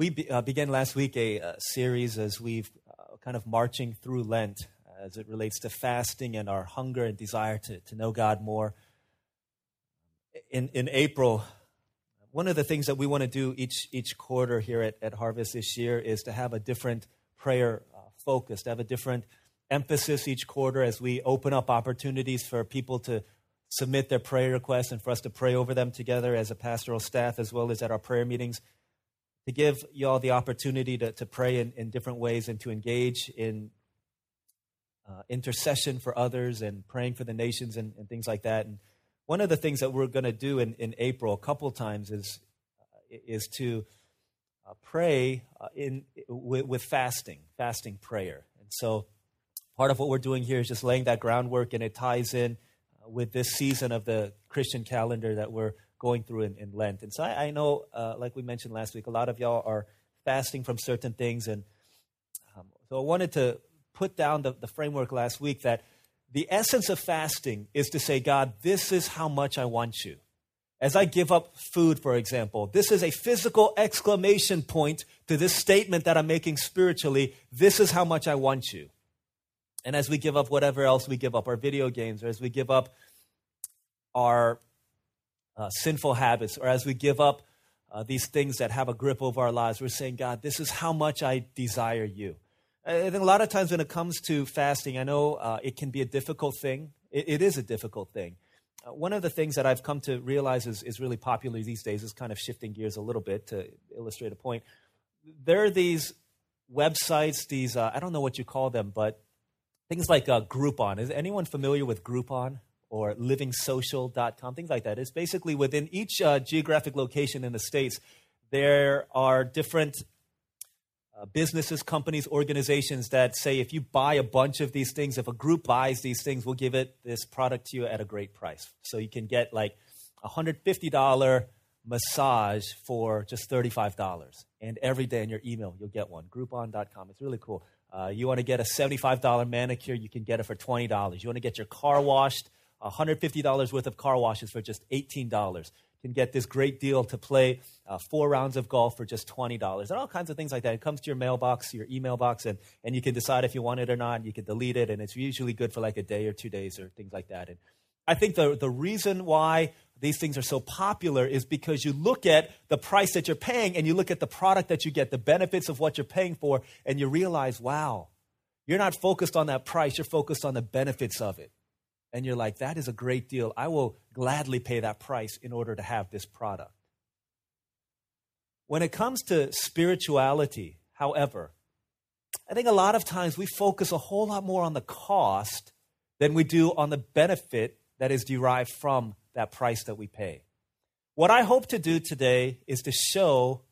We be, uh, began last week a, a series as we've uh, kind of marching through Lent as it relates to fasting and our hunger and desire to, to know God more. In, in April, one of the things that we want to do each, each quarter here at, at Harvest this year is to have a different prayer uh, focus, to have a different emphasis each quarter as we open up opportunities for people to submit their prayer requests and for us to pray over them together as a pastoral staff as well as at our prayer meetings to give you all the opportunity to, to pray in, in different ways and to engage in uh, intercession for others and praying for the nations and, and, things like that. And one of the things that we're going to do in, in April a couple times is, uh, is to uh, pray uh, in, with, with fasting, fasting prayer. And so part of what we're doing here is just laying that groundwork, and it ties in uh, with this season of the Christian calendar that we're going through in, in Lent. And so I, I know, uh, like we mentioned last week, a lot of y'all are fasting from certain things. And um, so I wanted to put down the, the framework last week that the essence of fasting is to say, God, this is how much I want you. As I give up food, for example, this is a physical exclamation point to this statement that I'm making spiritually. This is how much I want you. And as we give up whatever else we give up, our video games, or as we give up our uh, sinful habits, or as we give up uh, these things that have a grip over our lives, we're saying, God, this is how much I desire you. I think a lot of times when it comes to fasting, I know uh, it can be a difficult thing. it, it is a difficult thing. Uh, one of the things that I've come to realize is, is really popular these days is kind of shifting gears a little bit to illustrate a point. There are these websites, these, uh, I don't know what you call them, but things like uh, Groupon. Is anyone familiar with Groupon? Or livingsocial.com, things like that. It's basically within each uh, geographic location in the States, there are different uh, businesses, companies, organizations that say if you buy a bunch of these things, if a group buys these things, we'll give it this product to you at a great price. So you can get like a $150 massage for just $35. And every day in your email, you'll get one. Groupon.com. It's really cool. Uh, you want to get a $75 manicure, you can get it for $20. You want to get your car washed, $150 worth of car washes for just $18. You can get this great deal to play uh, four rounds of golf for just $20. And all kinds of things like that. It comes to your mailbox, your email box, and, and you can decide if you want it or not. You can delete it, and it's usually good for like a day or two days or things like that. And I think the, the reason why these things are so popular is because you look at the price that you're paying and you look at the product that you get, the benefits of what you're paying for, and you realize, wow, you're not focused on that price, you're focused on the benefits of it and you're like, that is a great deal. I will gladly pay that price in order to have this product. When it comes to spirituality, however, I think a lot of times we focus a whole lot more on the cost than we do on the benefit that is derived from that price that we pay. What I hope to do today is to show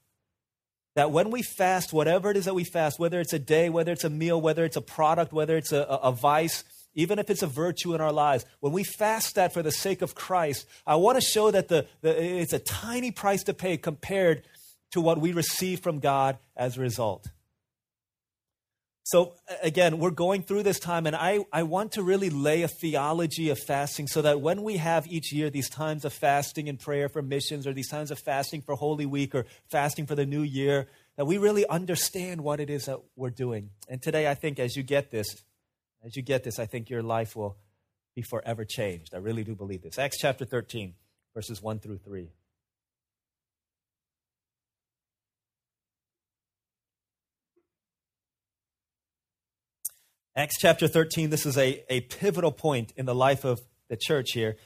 that when we fast, whatever it is that we fast, whether it's a day, whether it's a meal, whether it's a product, whether it's a, a vice, even if it's a virtue in our lives, when we fast that for the sake of Christ, I want to show that the, the, it's a tiny price to pay compared to what we receive from God as a result. So, again, we're going through this time, and I, I want to really lay a theology of fasting so that when we have each year these times of fasting and prayer for missions, or these times of fasting for Holy Week, or fasting for the new year, that we really understand what it is that we're doing. And today, I think as you get this, as you get this, I think your life will be forever changed. I really do believe this. Acts chapter 13, verses 1 through 3. Acts chapter 13, this is a, a pivotal point in the life of the church here.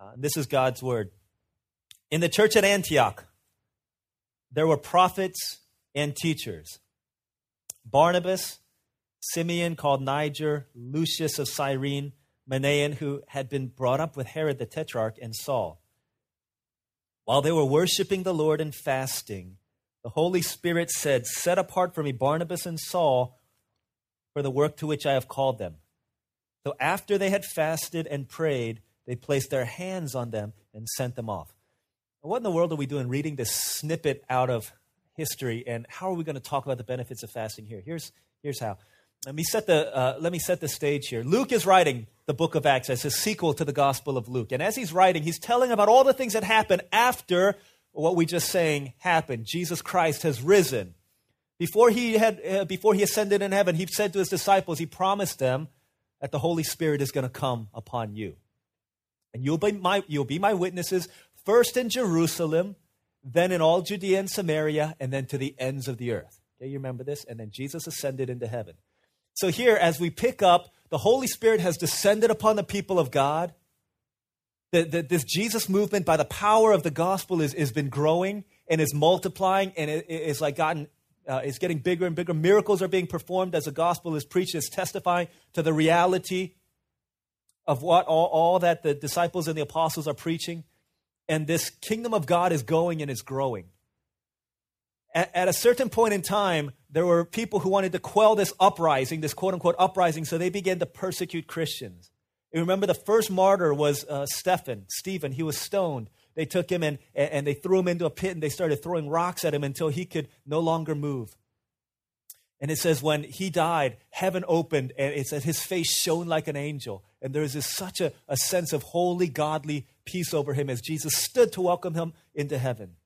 Uh, this is God's word. In the church at Antioch, there were prophets and teachers Barnabas, Simeon called Niger, Lucius of Cyrene, Manaen, who had been brought up with Herod the Tetrarch, and Saul. While they were worshiping the Lord and fasting, the Holy Spirit said, Set apart for me Barnabas and Saul for the work to which I have called them. So after they had fasted and prayed, they placed their hands on them and sent them off. What in the world are we doing reading this snippet out of history, and how are we going to talk about the benefits of fasting here? Here's, here's how. Let me set the, uh, let me set the stage here. Luke is writing the book of Acts as a sequel to the Gospel of Luke. And as he's writing, he's telling about all the things that happened after what we just saying happened. Jesus Christ has risen. Before he, had, uh, before he ascended in heaven, he said to his disciples, he promised them that the Holy Spirit is going to come upon you. And you'll be, my, you'll be my witnesses, first in Jerusalem, then in all Judea and Samaria, and then to the ends of the earth. Okay, you remember this? And then Jesus ascended into heaven. So here, as we pick up, the Holy Spirit has descended upon the people of God. The, the, this Jesus movement, by the power of the gospel, is, is been growing and is multiplying, and it, it's like gotten uh, is getting bigger and bigger. Miracles are being performed as the gospel is preached. It's testifying to the reality of what all, all that the disciples and the apostles are preaching. And this kingdom of God is going and is growing. At, at a certain point in time, there were people who wanted to quell this uprising, this quote unquote uprising, so they began to persecute Christians. Remember the first martyr was uh, Stephen. Stephen, he was stoned. They took him and, and they threw him into a pit and they started throwing rocks at him until he could no longer move. And it says, when he died, heaven opened and it said his face shone like an angel. And there was this, such a, a sense of holy, godly peace over him as Jesus stood to welcome him into heaven.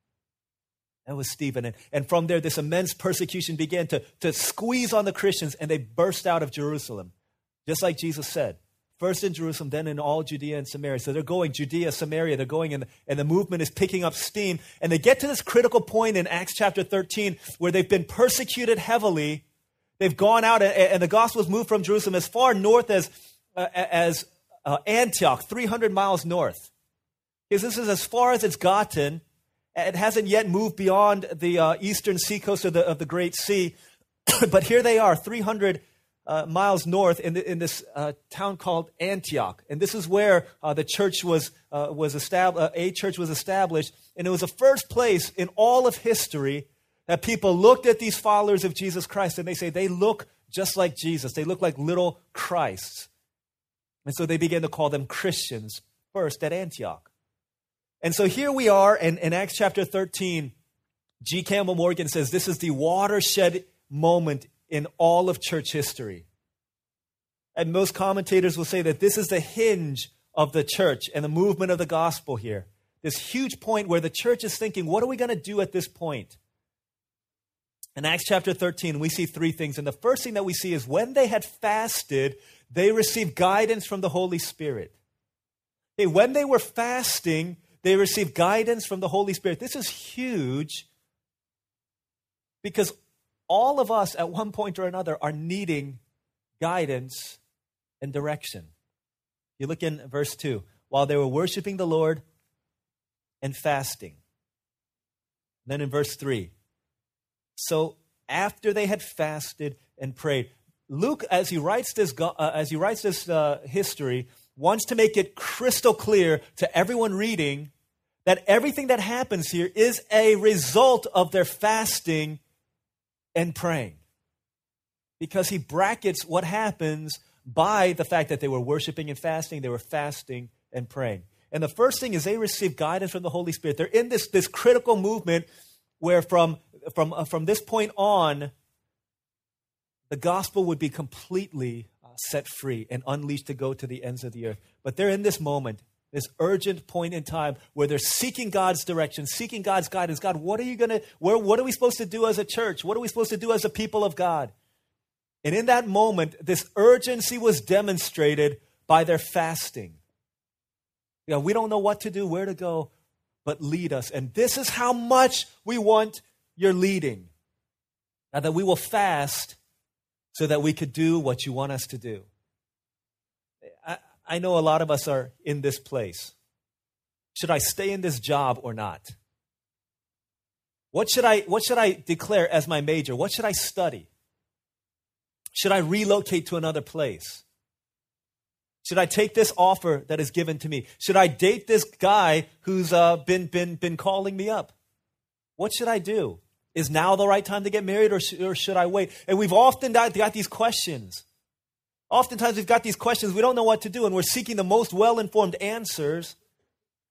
That was Stephen. And, and from there, this immense persecution began to, to squeeze on the Christians, and they burst out of Jerusalem, just like Jesus said. First in Jerusalem, then in all Judea and Samaria. So they're going Judea, Samaria, they're going, and, and the movement is picking up steam. And they get to this critical point in Acts chapter 13 where they've been persecuted heavily. They've gone out, and, and the gospel has moved from Jerusalem as far north as, uh, as uh, Antioch, 300 miles north. Because this is as far as it's gotten. It hasn't yet moved beyond the uh, eastern seacoast of the, of the Great Sea. but here they are, 300 uh, miles north in, the, in this uh, town called Antioch. And this is where uh, the church was, uh, was established, uh, a church was established. And it was the first place in all of history that people looked at these followers of Jesus Christ and they say they look just like Jesus. They look like little Christs. And so they began to call them Christians first at Antioch. And so here we are in, in Acts chapter 13. G. Campbell Morgan says this is the watershed moment in all of church history. And most commentators will say that this is the hinge of the church and the movement of the gospel here. This huge point where the church is thinking, what are we going to do at this point? In Acts chapter 13, we see three things. And the first thing that we see is when they had fasted, they received guidance from the Holy Spirit. Hey, when they were fasting, they receive guidance from the Holy Spirit. This is huge because all of us at one point or another are needing guidance and direction. You look in verse 2 while they were worshiping the Lord and fasting. Then in verse 3, so after they had fasted and prayed, Luke, as he writes this, uh, as he writes this uh, history, wants to make it crystal clear to everyone reading that everything that happens here is a result of their fasting and praying. Because he brackets what happens by the fact that they were worshiping and fasting, they were fasting and praying. And the first thing is they receive guidance from the Holy Spirit. They're in this, this critical movement where from, from, uh, from this point on, the gospel would be completely set free and unleashed to go to the ends of the earth. But they're in this moment this urgent point in time where they're seeking God's direction, seeking God's guidance. God, what are you going to, what are we supposed to do as a church? What are we supposed to do as a people of God? And in that moment, this urgency was demonstrated by their fasting. You know, we don't know what to do, where to go, but lead us. And this is how much we want your leading. Now that we will fast so that we could do what you want us to do. I I know a lot of us are in this place. Should I stay in this job or not? What should I, what should I declare as my major? What should I study? Should I relocate to another place? Should I take this offer that is given to me? Should I date this guy who's uh, been, been, been calling me up? What should I do? Is now the right time to get married or, sh- or should I wait? And we've often got, these questions. Oftentimes we've got these questions, we don't know what to do, and we're seeking the most well informed answers.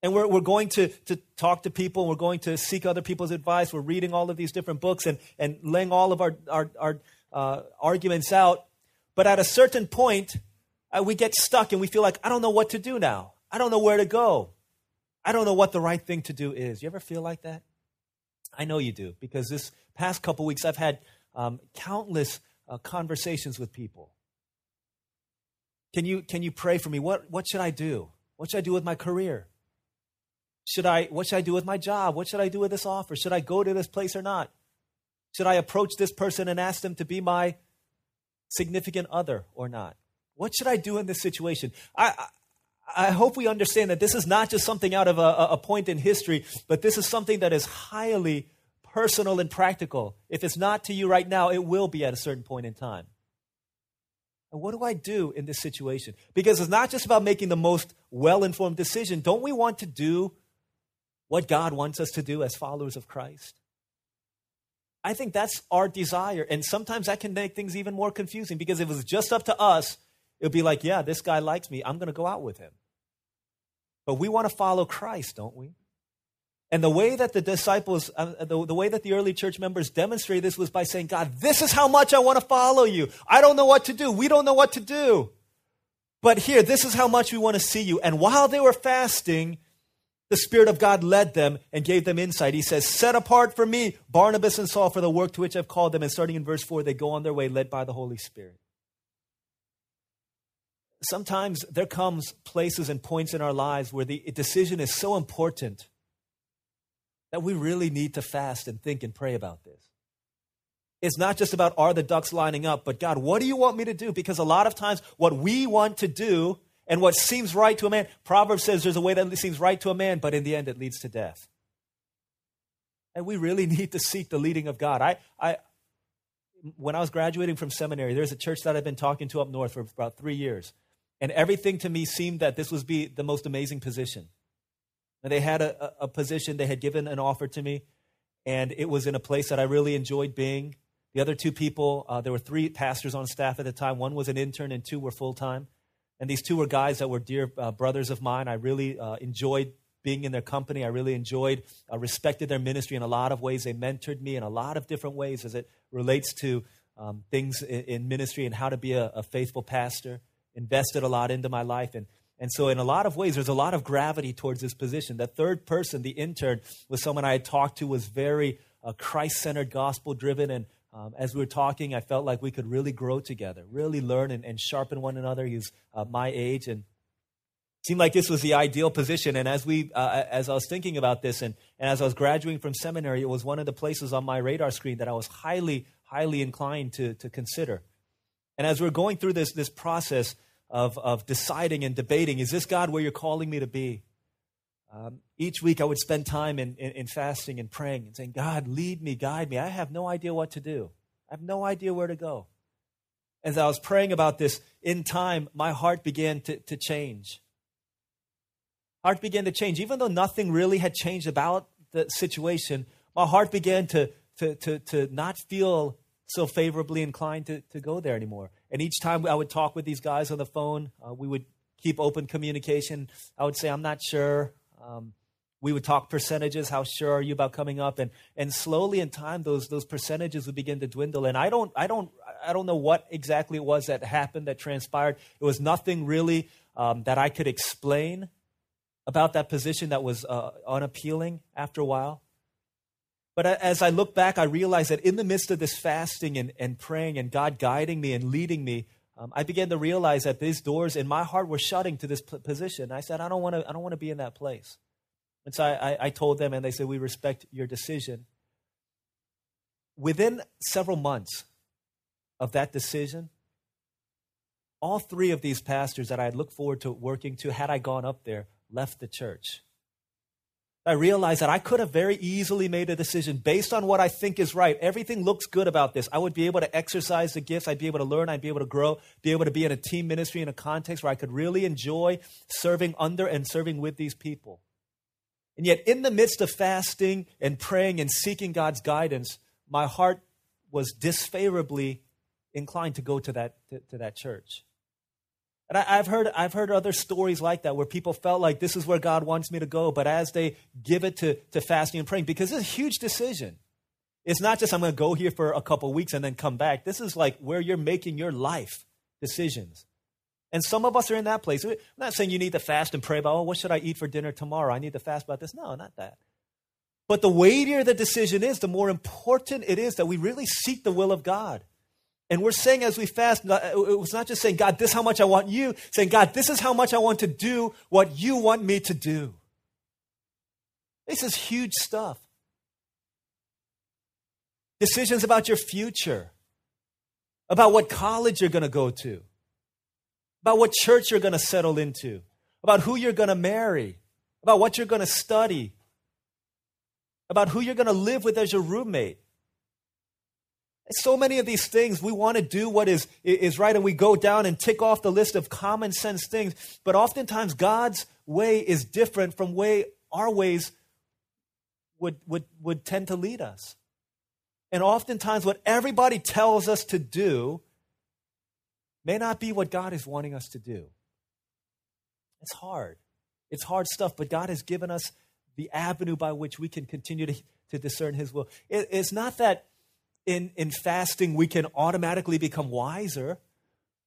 And we're, we're going to, to talk to people, and we're going to seek other people's advice. We're reading all of these different books and, and laying all of our, our, our uh, arguments out. But at a certain point, uh, we get stuck and we feel like, I don't know what to do now. I don't know where to go. I don't know what the right thing to do is. You ever feel like that? I know you do because this past couple weeks I've had um, countless uh, conversations with people. Can you, can you pray for me? What, what should I do? What should I do with my career? Should I, what should I do with my job? What should I do with this offer? Should I go to this place or not? Should I approach this person and ask them to be my significant other or not? What should I do in this situation? I, I, hope we understand that this is not just something out of a, a point in history, but this is something that is highly personal and practical. If it's not to you right now, it will be at a certain point in time. And what do I do in this situation? Because it's not just about making the most well informed decision. Don't we want to do what God wants us to do as followers of Christ? I think that's our desire. And sometimes that can make things even more confusing because if it was just up to us, it would be like, yeah, this guy likes me. I'm going to go out with him. But we want to follow Christ, don't we? And the way that the disciples, uh, the, the way that the early church members demonstrated this was by saying, God, this is how much I want to follow you. I don't know what to do. We don't know what to do. But here, this is how much we want to see you. And while they were fasting, the Spirit of God led them and gave them insight. He says, Set apart for me Barnabas and Saul for the work to which I've called them. And starting in verse 4, they go on their way led by the Holy Spirit. Sometimes there comes places and points in our lives where the decision is so important that we really need to fast and think and pray about this. It's not just about are the ducks lining up, but God, what do you want me to do? Because a lot of times what we want to do and what seems right to a man, Proverbs says there's a way that seems right to a man, but in the end it leads to death. And we really need to seek the leading of God. I, I, when I was graduating from seminary, there's a church that I've been talking to up north for about three years. And everything to me seemed that this was be the most amazing position. And they had a, a position, they had given an offer to me, and it was in a place that I really enjoyed being. The other two people, uh, there were three pastors on staff at the time. One was an intern, and two were full time. And these two were guys that were dear uh, brothers of mine. I really uh, enjoyed being in their company. I really enjoyed, uh, respected their ministry in a lot of ways. They mentored me in a lot of different ways as it relates to um, things in, in, ministry and how to be a, a faithful pastor. Invested a lot into my life. And and so, in a lot of ways, there's a lot of gravity towards this position. The third person, the intern, was someone I had talked to, was very uh, Christ centered, gospel driven. And um, as we were talking, I felt like we could really grow together, really learn and, and sharpen one another. He was uh, my age and seemed like this was the ideal position. And as, we, uh, as I was thinking about this and, and as I was graduating from seminary, it was one of the places on my radar screen that I was highly, highly inclined to, to consider. And as we're going through this, this process, of, of deciding and debating is this God where you're calling me to be? Um, each week I would spend time in, in, in, fasting and praying and saying, God, lead me, guide me. I have no idea what to do, I have no idea where to go. As I was praying about this, in time, my heart began to, to change. Heart began to change. Even though nothing really had changed about the situation, my heart began to, to, to, to not feel so favorably inclined to, to go there anymore. And each time I would talk with these guys on the phone, uh, we would keep open communication. I would say, I'm not sure. Um, we would talk percentages. How sure are you about coming up? And and slowly in time, those those percentages would begin to dwindle. And I don't I don't I don't know what exactly it was that happened that transpired. It was nothing really um, that I could explain about that position that was uh, unappealing after a while. But as I look back, I realize that in the midst of this fasting and, and praying and God guiding me and leading me, um, I began to realize that these doors in my heart were shutting to this p- position. I said, I don't want to. I don't want to be in that place. And so I, I, I told them, and they said, we respect your decision. Within several months of that decision, all three of these pastors that I had looked forward to working to, had I gone up there, left the church. I realized that I could have very easily made a decision based on what I think is right. Everything looks good about this. I would be able to exercise the gifts. I'd be able to learn. I'd be able to grow, be able to be in a team ministry in a context where I could really enjoy serving under and serving with these people. And yet, in the midst of fasting and praying and seeking God's guidance, my heart was disfavorably inclined to go to that, to, to that church. And I, have heard, I've heard other stories like that where people felt like this is where God wants me to go, but as they give it to, to fasting and praying, because it's a huge decision. It's not just I'm going to go here for a couple weeks and then come back. This is like where you're making your life decisions. And some of us are in that place. I'm not saying you need to fast and pray about, oh, what should I eat for dinner tomorrow? I need to fast about this. No, not that. But the weightier the decision is, the more important it is that we really seek the will of God. And we're saying as we fast, uh, it was not just saying, God, this is how much I want you, saying, God, this is how much I want to do what you want me to do. This is huge stuff. Decisions about your future, about what college you're going to go to, about what church you're going to settle into, about who you're going to marry, about what you're going to study, about who you're going to live with as your roommate. So many of these things, we want to do what is, is right, and we go down and tick off the list of common sense things. But oftentimes, God's way is different from way our ways would, would, would tend to lead us. And oftentimes, what everybody tells us to do may not be what God is wanting us to do. It's hard. It's hard stuff, but God has given us the avenue by which we can continue to, to discern His will. It, it's not that in, in fasting we can automatically become wiser.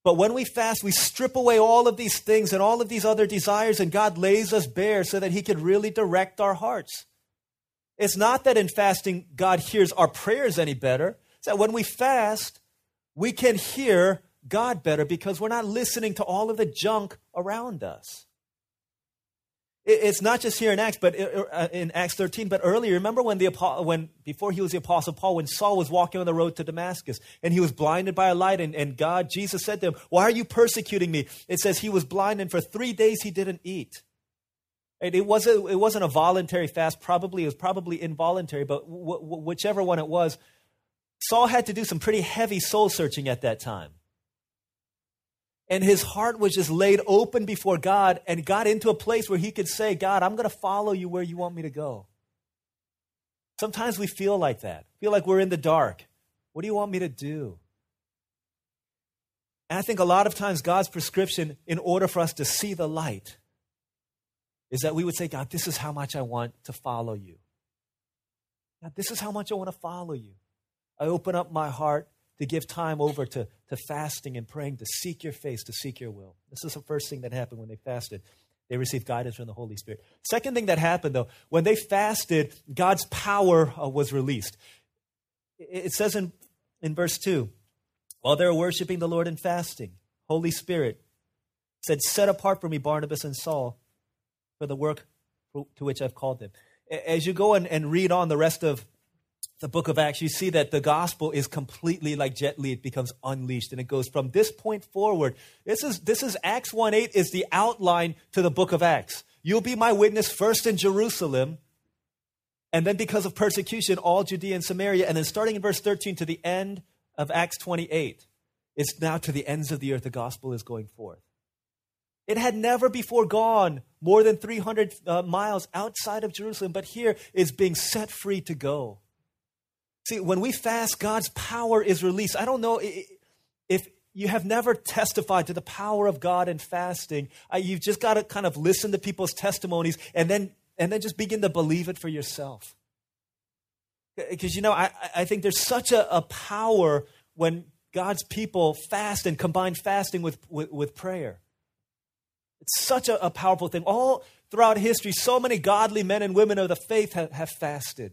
But when we fast, we strip away all of these things and all of these other desires, and God lays us bare so that He can really direct our hearts. It's not that in fasting God hears our prayers any better. It's that when we fast, we can hear God better because we're not listening to all of the junk around us. It's not just here in Acts, but uh, in Acts 13, but earlier. Remember when the when before he was the apostle Paul, when Saul was walking on the road to Damascus, and he was blinded by a light, and, and God, Jesus said to him, "Why are you persecuting me?" It says he was blind, and for three days he didn't eat. And It wasn't it wasn't a voluntary fast. Probably it was probably involuntary, but w- w- whichever one it was, Saul had to do some pretty heavy soul searching at that time and his heart was just laid open before God and got into a place where he could say, God, I'm going to follow you where you want me to go. Sometimes we feel like that, feel like we're in the dark. What do you want me to do? And I think a lot of times God's prescription, in order for us to see the light, is that we would say, God, this is how much I want to follow you. God, this is how much I want to follow you. I open up my heart to give time over to, to fasting and praying, to seek your face, to seek your will. This is the first thing that happened when they fasted. They received guidance from the Holy Spirit. Second thing that happened, though, when they fasted, God's power uh, was released. It, it says in, in verse 2 while they were worshiping the Lord and fasting, Holy Spirit said, Set apart for me Barnabas and Saul for the work to which I've called them. As you go and, and read on the rest of the book of Acts, you see that the gospel is completely like Jet Li. It becomes unleashed and it goes from this point forward. This is, this is Acts 1 8 is the outline to the book of Acts. You'll be my witness first in Jerusalem, and then because of persecution, all Judea and Samaria. And then starting in verse 13 to the end of Acts 28, it's now to the ends of the earth the gospel is going forth. It had never before gone more than 300 uh, miles outside of Jerusalem, but here it's being set free to go. See, when we fast, God's power is released. I don't know if you have never testified to the power of God in fasting. You've just got to kind of listen to people's testimonies and then and then just begin to believe it for yourself. Because you know, I, I think there's such a, a power when God's people fast and combine fasting with, with, with prayer. It's such a, a, powerful thing. All throughout history, so many godly men and women of the faith have, have fasted.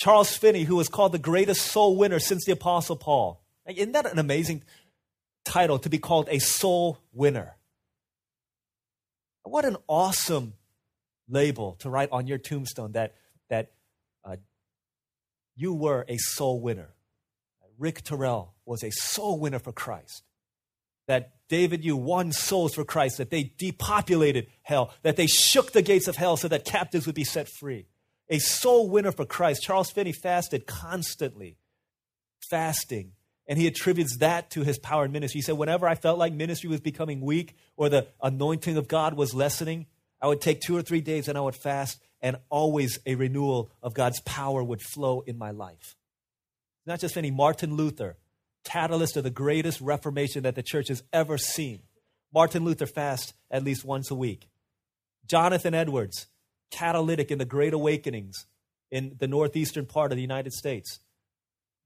Charles Finney, who was called the greatest soul winner since the Apostle Paul. Isn't that an amazing title to be called a soul winner? What an awesome label to write on your tombstone that, that uh, you were a soul winner. Rick Terrell was a soul winner for Christ. That David, you won souls for Christ, that they depopulated hell, that they shook the gates of hell so that captives would be set free a soul winner for Christ. Charles Finney fasted constantly, fasting. And he attributes that to his power in ministry. He said, Whenever I felt like ministry was becoming weak or the anointing of God was lessening, I would take two or three days and I would fast, and always a renewal of God's power would flow in my life. Not just Finney, Martin Luther, catalyst of the greatest reformation that the church has ever seen. Martin Luther fasts at least once a week. Jonathan Edwards, catalytic in the great awakenings in the northeastern part of the United States,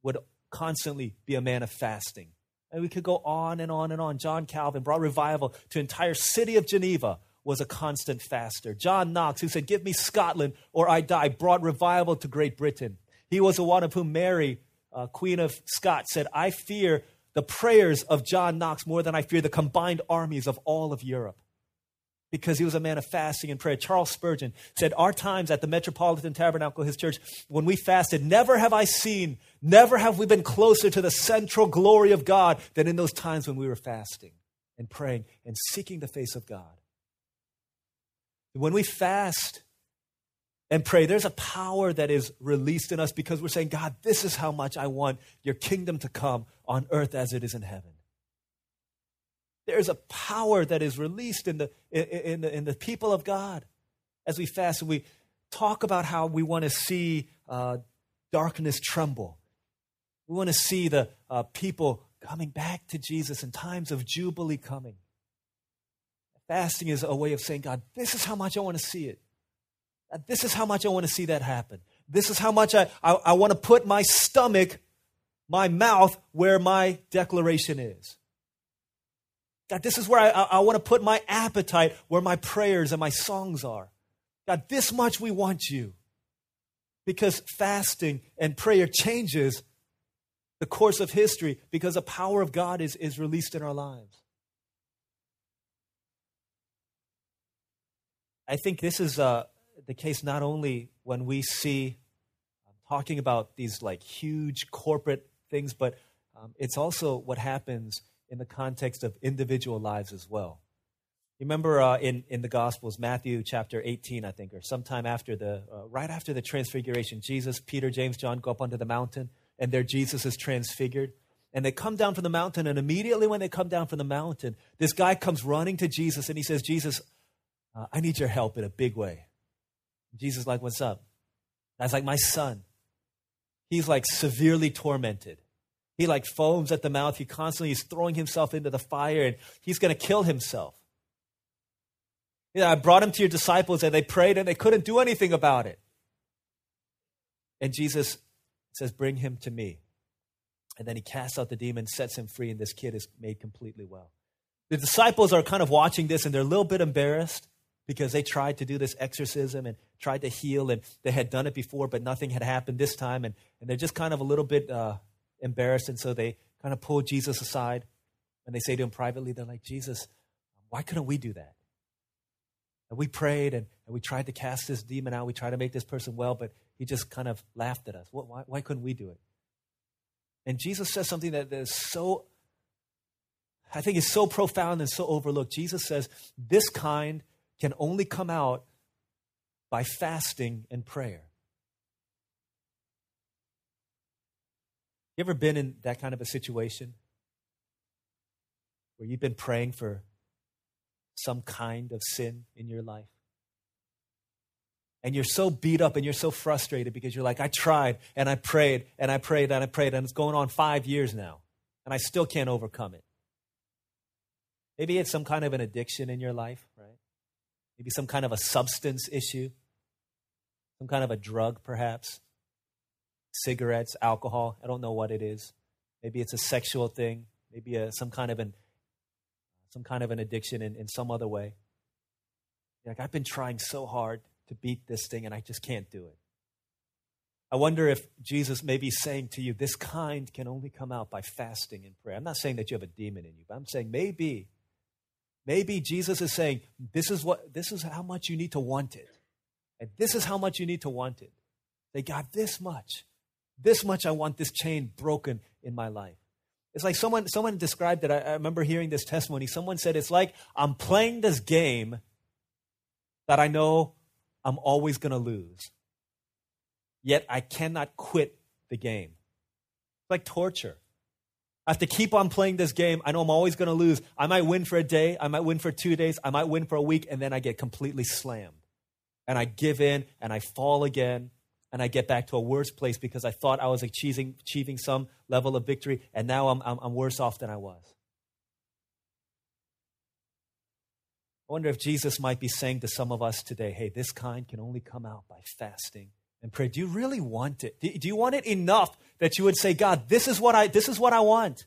would constantly be a man of fasting. And we could go on and on and on. John Calvin brought revival to entire city of Geneva was a constant faster. John Knox, who said, Give me Scotland or I die, brought revival to Great Britain. He was the one of whom Mary, uh, Queen of Scots, said, I fear the prayers of John Knox more than I fear the combined armies of all of Europe because he was a man of fasting and prayer. Charles Spurgeon said, Our times at the Metropolitan Tabernacle, his church, when we fasted, never have I seen, never have we been closer to the central glory of God than in those times when we were fasting and praying and seeking the face of God. When we fast and pray, there's a power that is released in us because we're saying, God, this is how much I want your kingdom to come on earth as it is in heaven. There's a power that is released in the, in, the, in the people of God as we fast and we talk about how we want to see uh, darkness tremble. We want to see the uh, people coming back to Jesus in times of jubilee coming. Fasting is a way of saying, God, this is how much I want to see it. This is how much I want to see that happen. This is how much I, I, I want to put my stomach, my mouth, where my declaration is. God, this is where I, I, I want to put my appetite, where my prayers and my songs are. God, this much we want you. Because fasting and prayer changes the course of history because the power of God is, is released in our lives. I think this is uh, the case not only when we see um, talking about these like huge corporate things, but um, it's also what happens in the context of individual lives as well. You remember uh, in, in the Gospels, Matthew chapter 18, I think, or sometime after the, uh, right after the transfiguration, Jesus, Peter, James, John go up onto the mountain, and there Jesus is transfigured. And they come down from the mountain, and immediately when they come down from the mountain, this guy comes running to Jesus, and he says, Jesus, uh, I need your help in a big way. Jesus is like, What's up? That's like my son. He's like severely tormented. He like foams at the mouth. He constantly is throwing himself into the fire and he's going to kill himself. You know, I brought him to your disciples and they prayed and they couldn't do anything about it. And Jesus says, Bring him to me. And then he casts out the demon, sets him free, and this kid is made completely well. The disciples are kind of watching this and they're a little bit embarrassed because they tried to do this exorcism and tried to heal and they had done it before, but nothing had happened this time. And, and they're just kind of a little bit uh, embarrassed. And so they kind of pull Jesus aside and they say to him privately, they're like, Jesus, why couldn't we do that? And we prayed and, and we tried to cast this demon out. We tried to make this person well, but he just kind of laughed at us. Why, why couldn't we do it? And Jesus says something that is so, I think is so profound and so overlooked. Jesus says, This kind can only come out by fasting and prayer. You ever been in that kind of a situation where you've been praying for some kind of sin in your life? And you're so beat up and you're so frustrated because you're like, I tried and I prayed and I prayed and I prayed, and it's going on five years now, and I still can't overcome it. Maybe it's some kind of an addiction in your life, right? Maybe some kind of a substance issue, some kind of a drug, perhaps cigarettes, alcohol. I don't know what it is. Maybe it's a sexual thing. Maybe a, some kind of an some kind of an addiction in, in some other way. Like I've been trying so hard to beat this thing and I just can't do it. I wonder if Jesus may be saying to you, this kind can only come out by fasting and prayer. I'm not saying that you have a demon in you, but I'm saying maybe, maybe Jesus is saying, this is what this is how much you need to want it. And this is how much you need to want it. They got this much. This much I want this chain broken in my life. It's like someone, someone described it. I, I remember hearing this testimony. Someone said, It's like I'm playing this game that I know I'm always going to lose, yet I cannot quit the game. It's like torture. I have to keep on playing this game. I know I'm always going to lose. I might win for a day, I might win for two days, I might win for a week, and then I get completely slammed. And I give in and I fall again and I get back to a worse place because I thought I was achieving, achieving some level of victory, and now I'm, I'm, I'm worse off than I was. I wonder if Jesus might be saying to some of us today, hey, this kind can only come out by fasting and prayer. Do you really want it? Do you want it enough that you would say, God, this is what I, this is what I want?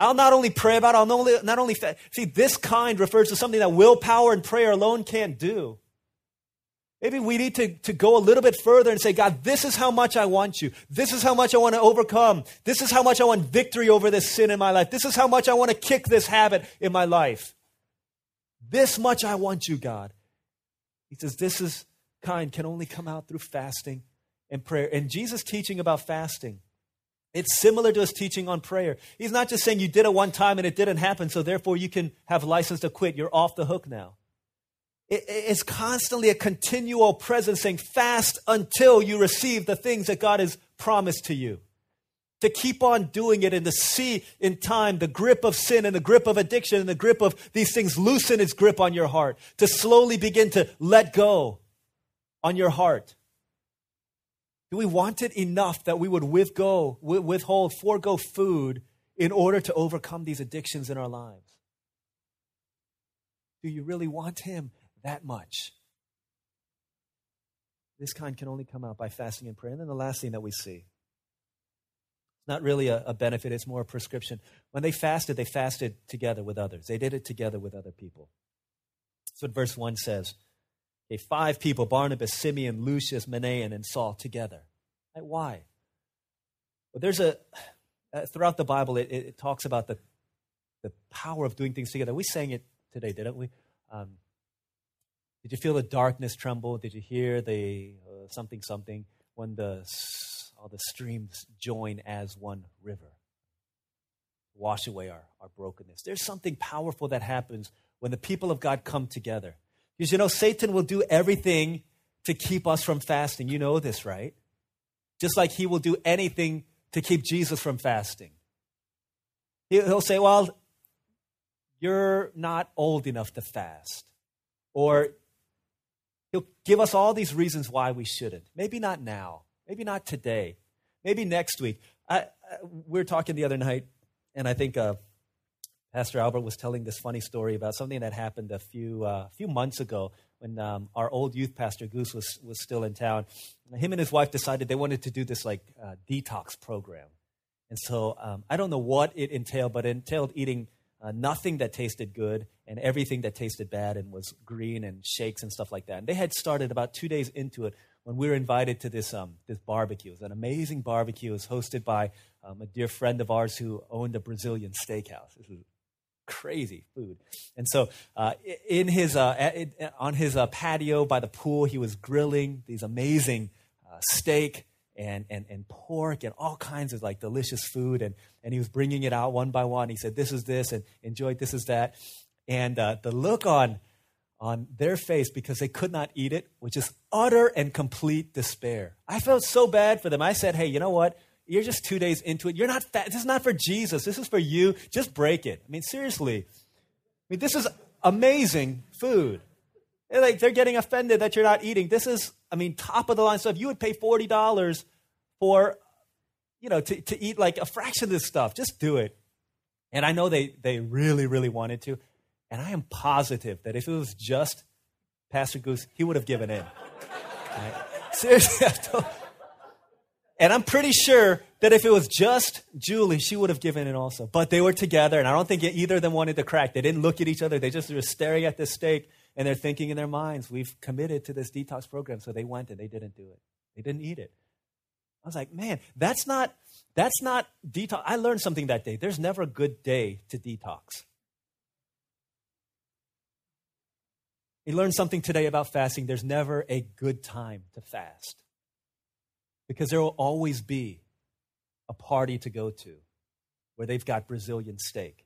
I'll not only pray about it, I'll not only, not only fa- see this kind refers to something that willpower and prayer alone can't do. Maybe we need to, to go a little bit further and say, God, this is how much I want you. This is how much I want to overcome. This is how much I want victory over this sin in my life. This is how much I want to kick this habit in my life. This much I want you, God. He says, This is kind can only come out through fasting and prayer. And Jesus' teaching about fasting, it's similar to his teaching on prayer. He's not just saying you did it one time and it didn't happen, so therefore you can have license to quit. You're off the hook now it's constantly a continual presence saying, fast until you receive the things that God has promised to you. To keep on doing it and to see in time the grip of sin and the grip of addiction and the grip of these things loosen its grip on your heart. To slowly begin to let go on your heart. Do we want it enough that we would withgo, withhold, forego food in order to overcome these addictions in our lives? Do you really want Him? That much. This kind can only come out by fasting and prayer. And then the last thing that we see it's not really a, a benefit, it's more a prescription. When they fasted, they fasted together with others, they did it together with other people. That's what verse 1 says. Okay, five people Barnabas, Simeon, Lucius, Manaen, and Saul together. Right, why? Well, there's a, uh, throughout the Bible, it, it, talks about the, the power of doing things together. We sang it today, didn't we? Um, did you feel the darkness tremble? Did you hear the uh, something something when the all the streams join as one river? Wash away our, our brokenness. There's something powerful that happens when the people of God come together. Because you know, Satan will do everything to keep us from fasting. You know this, right? Just like he will do anything to keep Jesus from fasting. He'll say, Well, you're not old enough to fast. Or He'll give us all these reasons why we shouldn't. Maybe not now. Maybe not today. Maybe next week. I, I, we were talking the other night, and I think uh, Pastor Albert was telling this funny story about something that happened a few uh, few months ago when um, our old youth pastor Goose was was still in town. Him and his wife decided they wanted to do this like uh, detox program, and so um, I don't know what it entailed, but it entailed eating uh, nothing that tasted good and everything that tasted bad and was green and shakes and stuff like that. And they had started about two days into it when we were invited to this, um, this barbecue. It was an amazing barbecue. Was hosted by um, a dear friend of ours who owned a Brazilian steakhouse. This is crazy food. And so, uh, in his, uh, on his uh, patio by the pool, he was grilling these amazing uh, steak and, and, and pork and all kinds of like delicious food. And, and he was bringing it out one by one. He said, This is this, and enjoy this is that. And uh, the look on, on their face because they could not eat it was just utter and complete despair. I felt so bad for them. I said, Hey, you know what? You're just two days into it. You're not fat. This is not for Jesus. This is for you. Just break it. I mean, seriously. I mean, this is amazing food. They're like they're getting offended that you're not eating. This is, I mean, top of the line stuff. You would pay forty dollars for, you know, to, to eat like a fraction of this stuff. Just do it. And I know they they really really wanted to, and I am positive that if it was just Pastor Goose, he would have given in. Right? Seriously, and I'm pretty sure that if it was just Julie, she would have given in also. But they were together, and I don't think either of them wanted to crack. They didn't look at each other. They just were staring at this steak and they're thinking in their minds, we've committed to this detox program. So they went and they didn't do it. They didn't eat it. I was like, man, that's not that's not detox. I learned something that day. There's never a good day to detox. You learned something today about fasting. There's never a good time to fast. Because there will always be a party to go to where they've got Brazilian steak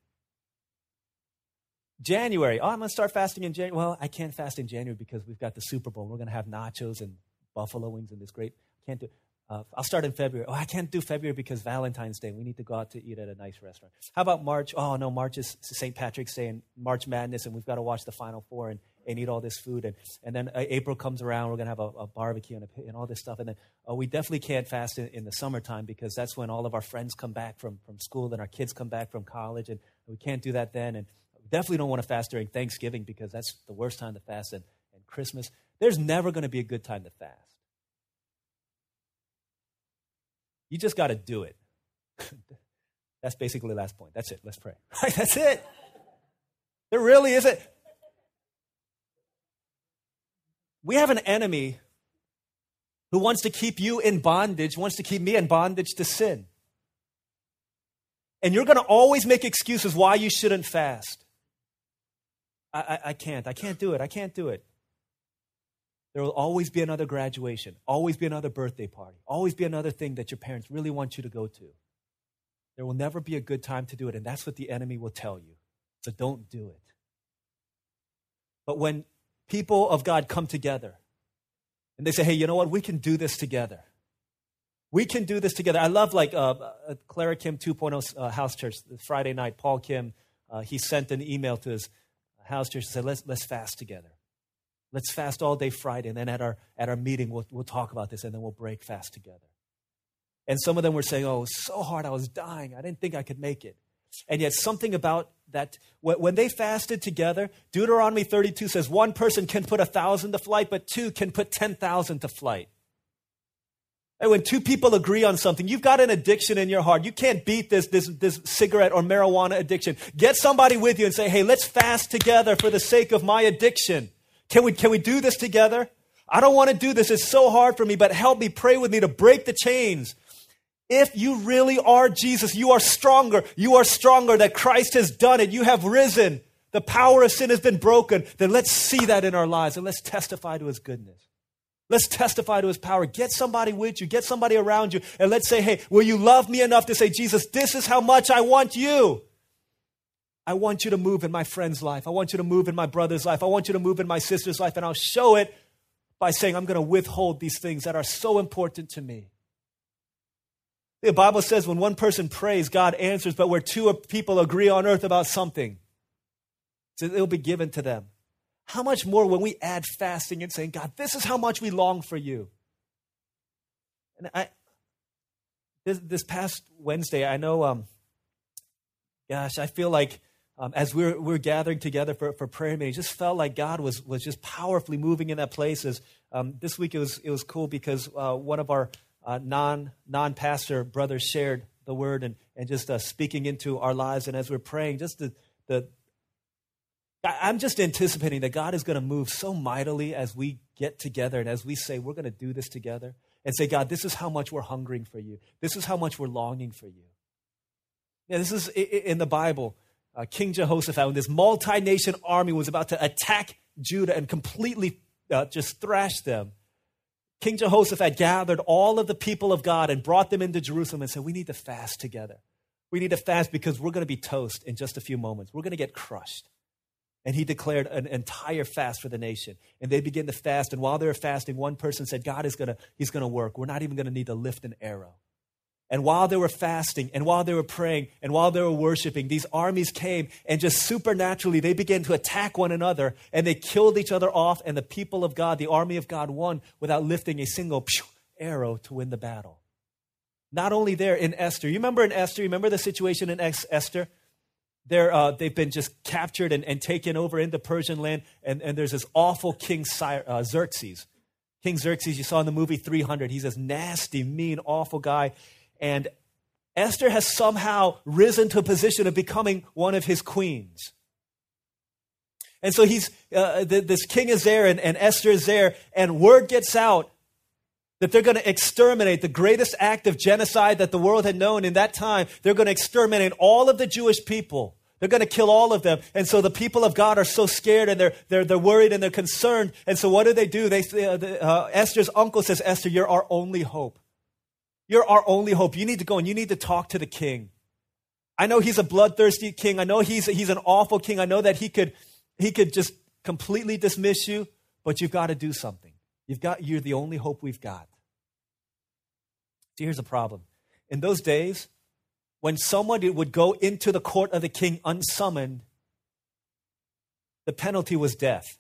January. Oh, I'm going to start fasting in January. Well, I can't fast in January because we've got the Super Bowl. We're going to have nachos and buffalo wings and this great. Can't do. Uh, I'll start in February. Oh, I can't do February because Valentine's Day. We need to go out to eat at a nice restaurant. How about March? Oh no, March is St. Patrick's Day and March Madness, and we've got to watch the Final Four and, and eat all this food. And, and then uh, April comes around, we're going to have a, a barbecue and, a, and all this stuff. And then uh, we definitely can't fast in, in the summertime because that's when all of our friends come back from, from school and our kids come back from college, and we can't do that then. And we definitely don't want to fast during Thanksgiving because that's the worst time to fast and, and Christmas. There's never going to be a good time to fast. You just got to do it. That's basically the last point. That's it. Let's pray. That's it. There really isn't. We have an enemy who wants to keep you in bondage, wants to keep me in bondage to sin. And you're going to always make excuses why you shouldn't fast. I, I, I, can't. I can't do it. I can't do it. There will always be another graduation, always be another birthday party, always be another thing that your parents really want you to go to. There will never be a good time to do it, and that's what the enemy will tell you. So don't do it. But when people of God come together and they say, hey, you know what? We can do this together. We can do this together. I love like uh, uh Clara Kim 2.0 uh, house church. Friday night, Paul Kim, uh, he sent an email to his house church and said, let's, let's fast together. Let's fast all day Friday. And then at our, at our meeting, we'll, we'll talk about this and then we'll break fast together. And some of them were saying, Oh, so hard. I was dying. I didn't think I could make it. And yet, something about that, when they fasted together, Deuteronomy 32 says one person can put a thousand to flight, but two can put 10,000 to flight. And when two people agree on something, you've got an addiction in your heart. You can't beat this, this, this cigarette or marijuana addiction. Get somebody with you and say, hey, let's fast together for the sake of my addiction. Can we, can we do this together? I don't want to do this. It's so hard for me, but help me, pray with me to break the chains. If you really are Jesus, you are stronger. You are stronger that Christ has done it. You have risen. The power of sin has been broken. Then let's see that in our lives and let's testify to his goodness. Let's testify to his power. Get somebody with you, get somebody around you, and let's say, hey, will you love me enough to say, Jesus, this is how much I want you? I want you to move in my friend's life. I want you to move in my brother's life. I want you to move in my sister's life. And I'll show it by saying, I'm going to withhold these things that are so important to me. The Bible says when one person prays, God answers, but where two people agree on earth about something, it'll be given to them. How much more when we add fasting and saying, God, this is how much we long for you? And I, this, this past Wednesday, I know, um, gosh, I feel like um, as we're, we're gathering together for, for prayer meeting, it just felt like God was, was just powerfully moving in that place. As, um, this week it was, it was cool because uh, one of our uh, non non pastor brothers shared the word and, and just uh, speaking into our lives. And as we're praying, just the, the I'm just anticipating that God is going to move so mightily as we get together and as we say, we're going to do this together and say, God, this is how much we're hungering for you. This is how much we're longing for you. Yeah, this is in the Bible. Uh, King Jehoshaphat, when this multi nation army was about to attack Judah and completely uh, just thrash them, King Jehoshaphat gathered all of the people of God and brought them into Jerusalem and said, We need to fast together. We need to fast because we're going to be toast in just a few moments. We're going to get crushed. And he declared an entire fast for the nation. And they began to fast. And while they were fasting, one person said, God is going to, he's going to work. We're not even going to need to lift an arrow. And while they were fasting and while they were praying and while they were worshiping, these armies came and just supernaturally they began to attack one another and they killed each other off. And the people of God, the army of God, won without lifting a single arrow to win the battle. Not only there in Esther, you remember in Esther, you remember the situation in Esther? They're, uh, they've been just captured and, and taken over into Persian land, and, and there's this awful King uh, Xerxes. King Xerxes, you saw in the movie 300, he's this nasty, mean, awful guy and Esther has somehow risen to a position of becoming one of his queens. And so he's, uh, this king is there and, and Esther is there, and word gets out that they're going to exterminate the greatest act of genocide that the world had known in that time. They're going to exterminate all of the Jewish people. They're going to kill all of them. And so the people of God are so scared and they're, they're, they're worried and they're concerned. And so what do they do? They, uh, uh, Esther's uncle says, Esther, you're our only hope. You're our only hope. You need to go and you need to talk to the king. I know he's a bloodthirsty king. I know he's, he's an awful king. I know that he could, he could just completely dismiss you, but you've got to do something. You've got, you're the only hope we've got. See, here's the problem. In those days, when someone would go into the court of the king unsummoned, the penalty was death.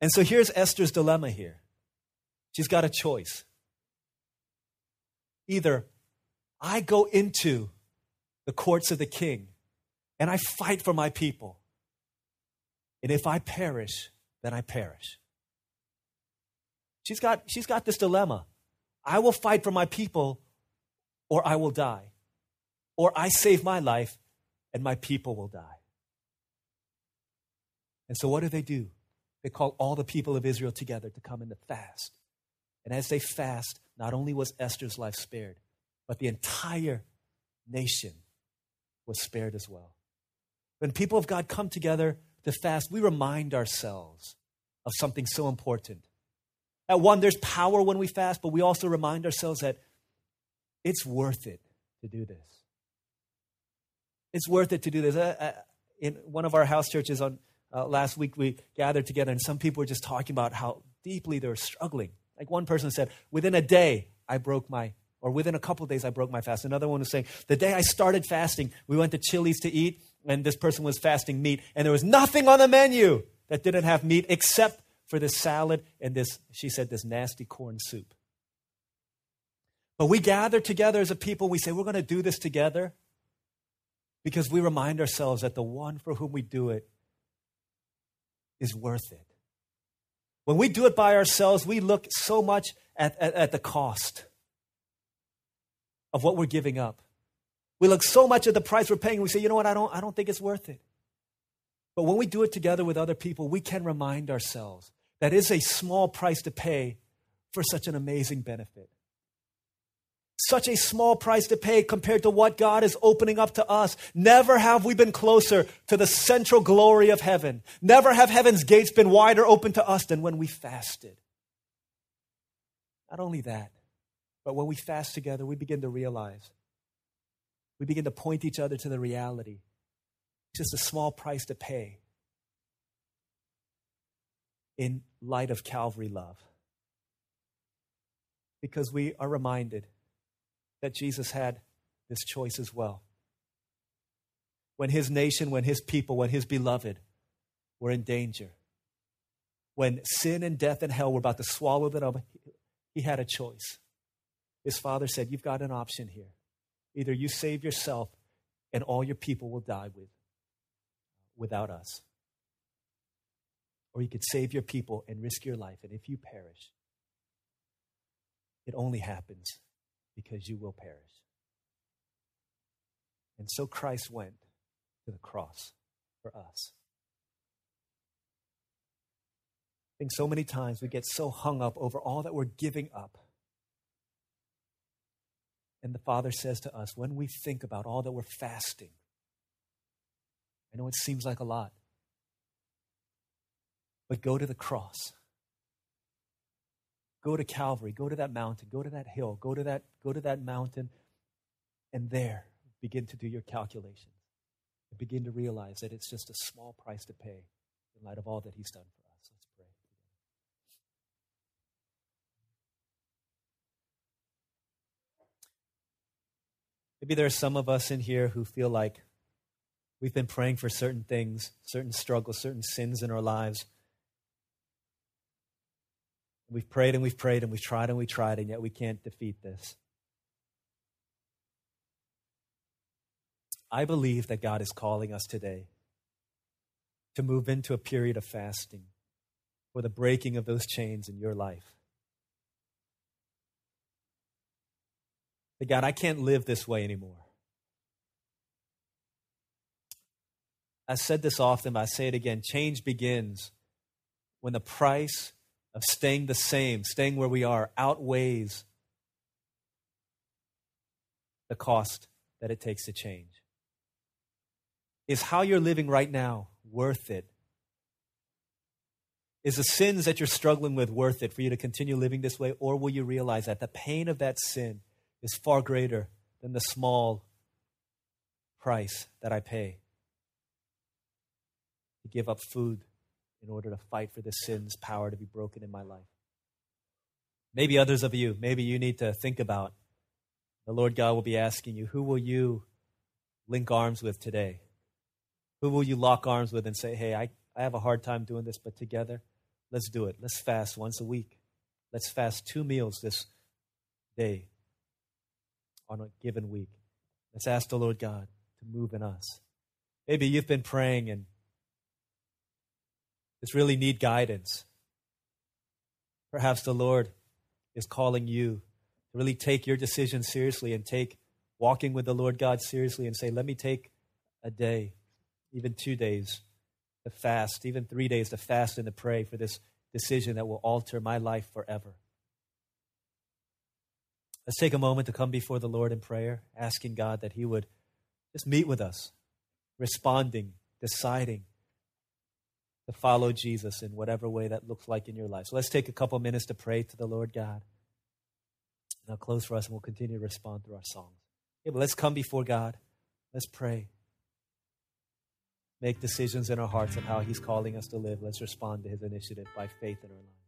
And so here's Esther's dilemma here. She's got a choice. Either I go into the courts of the king and I fight for my people. And if I perish, then I perish. She's got, she's got this dilemma. I will fight for my people or I will die. Or I save my life and my people will die. And so what do they do? They call all the people of Israel together to come in to fast. And as they fast, not only was Esther's life spared, but the entire nation was spared as well. When people of God come together to fast, we remind ourselves of something so important. At one, there's power when we fast, but we also remind ourselves that it's worth it to do this. It's worth it to do this. Uh, uh, in one of our house churches on uh, last week, we gathered together, and some people were just talking about how deeply they were struggling. Like one person said, within a day, I broke my, or within a couple days, I broke my fast. Another one was saying, the day I started fasting, we went to Chili's to eat, and this person was fasting meat, and there was nothing on the menu that didn't have meat except for this salad and this, she said, this nasty corn soup. But we gather together as a people, we say, we're going to do this together because we remind ourselves that the one for whom we do it is worth it. When we do it by ourselves, we look so much at, at, at the cost of what we're giving up. We look so much at the price we're paying, we say, you know what, I don't, I don't think it's worth it. But when we do it together with other people, we can remind ourselves that is a small price to pay for such an amazing benefit. Such a small price to pay compared to what God is opening up to us. Never have we been closer to the central glory of heaven. Never have heaven's gates been wider open to us than when we fasted. Not only that, but when we fast together, we begin to realize, we begin to point each other to the reality. It's just a small price to pay in light of Calvary love. Because we are reminded that Jesus had this choice as well. When his nation, when his people, when his beloved were in danger, when sin and death and hell were about to swallow them up, he had a choice. His father said, You've got an option here. Either you save yourself and all your people will die with, without us or you could save your people and risk your life. And if you perish, it only happens because you will perish. And so Christ went to the cross for us. I think so many times we get so hung up over all that we're giving up. And the Father says to us, when we think about all that we're fasting, I know it seems like a lot, but go to the cross. Go to Calvary, go to that mountain, go to that hill, go to that, go to that mountain, and there begin to do your calculations. And begin to realize that it's just a small price to pay in light of all that He's done for us. Let's pray. Maybe there are some of us in here who feel like we've been praying for certain things, certain struggles, certain sins in our lives We've prayed and we've prayed and we've tried and we've tried, and yet we can't defeat this. I believe that God is calling us today to move into a period of fasting for the breaking of those chains in your life. But God, I can't live this way anymore. I said this often, but I say it again. Change begins when the price of staying the same, staying where we are, outweighs the cost that it takes to change. Is how you're living right now worth it? Is the sins that you're struggling with worth it for you to continue living this way? Or will you realize that the pain of that sin is far greater than the small price that I pay to give up food in order to fight for the sin's power to be broken in my life. Maybe others of you, maybe you need to think about the Lord God will be asking you, who will you link arms with today? Who will you lock arms with and say, hey, I, I have a hard time doing this, but together, let's do it. Let's fast once a week. Let's fast two meals this day on a given week. Let's ask the Lord God to move in us. Maybe you've been praying and just really need guidance. Perhaps the Lord is calling you to really take your decision seriously and take walking with the Lord God seriously and say, let me take a day, even two days to fast, even three days to fast and to pray for this decision that will alter my life forever. Let's take a moment to come before the Lord in prayer, asking God that He would just meet with us, responding, deciding to follow Jesus in whatever way that looks like in your life. So let's take a couple minutes to pray to the Lord God. I'll close for us and we'll continue to respond through our songs. Yeah, but let's come before God. Let's pray. Make decisions in our hearts of how He's calling us to live. Let's respond to His initiative by faith in our lives.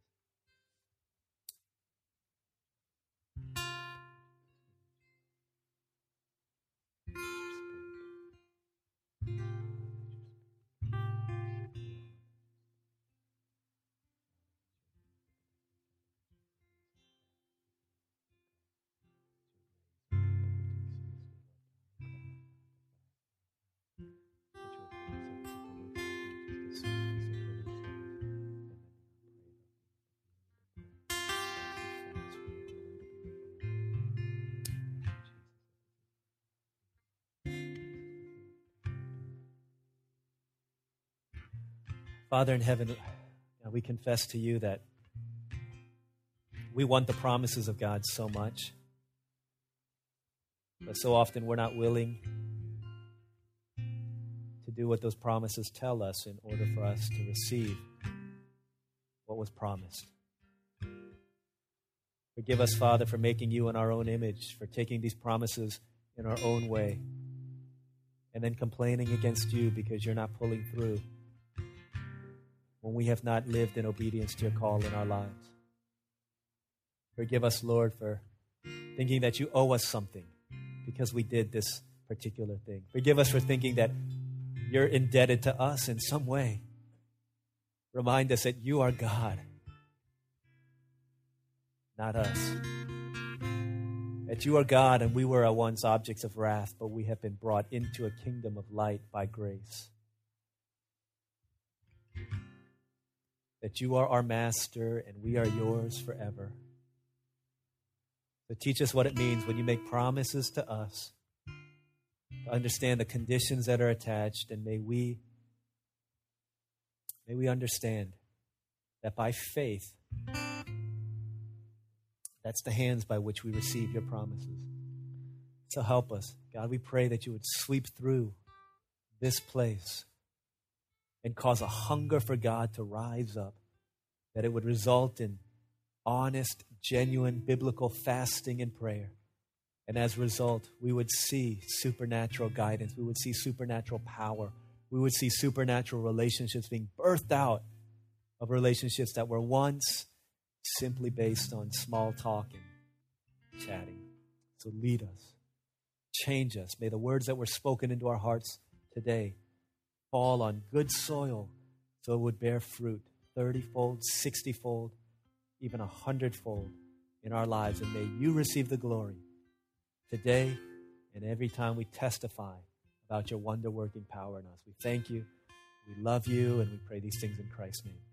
Father in heaven, we confess to you that we want the promises of God so much, but so often we're not willing to do what those promises tell us in order for us to receive what was promised. Forgive us, Father, for making you in our own image, for taking these promises in our own way, and then complaining against you because you're not pulling through when we have not lived in obedience to your call in our lives. Forgive us, Lord, for thinking that you owe us something because we did this particular thing. Forgive us for thinking that you're indebted to us in some way. Remind us that you are God, not us. That you are God and we were at once objects of wrath, but we have been brought into a kingdom of light by grace. That you are our master and we are yours forever. So teach us what it means when you make promises to us, to understand the conditions that are attached, and may we may we understand that by faith, that's the hands by which we receive your promises. So help us. God, we pray that you would sweep through this place and cause a hunger for God to rise up, that it would result in honest, genuine biblical fasting and prayer. And as a result, we would see supernatural guidance. We would see supernatural power. We would see supernatural relationships being birthed out of relationships that were once simply based on small talk and chatting. So lead us, change us. May the words that were spoken into our hearts today fall on good soil so it would bear fruit 30 fold, 60 fold, even a hundredfold in our lives. And may you receive the glory today and every time we testify about your wonder working power in us. We thank you, we love you, and we pray these things in Christ's name.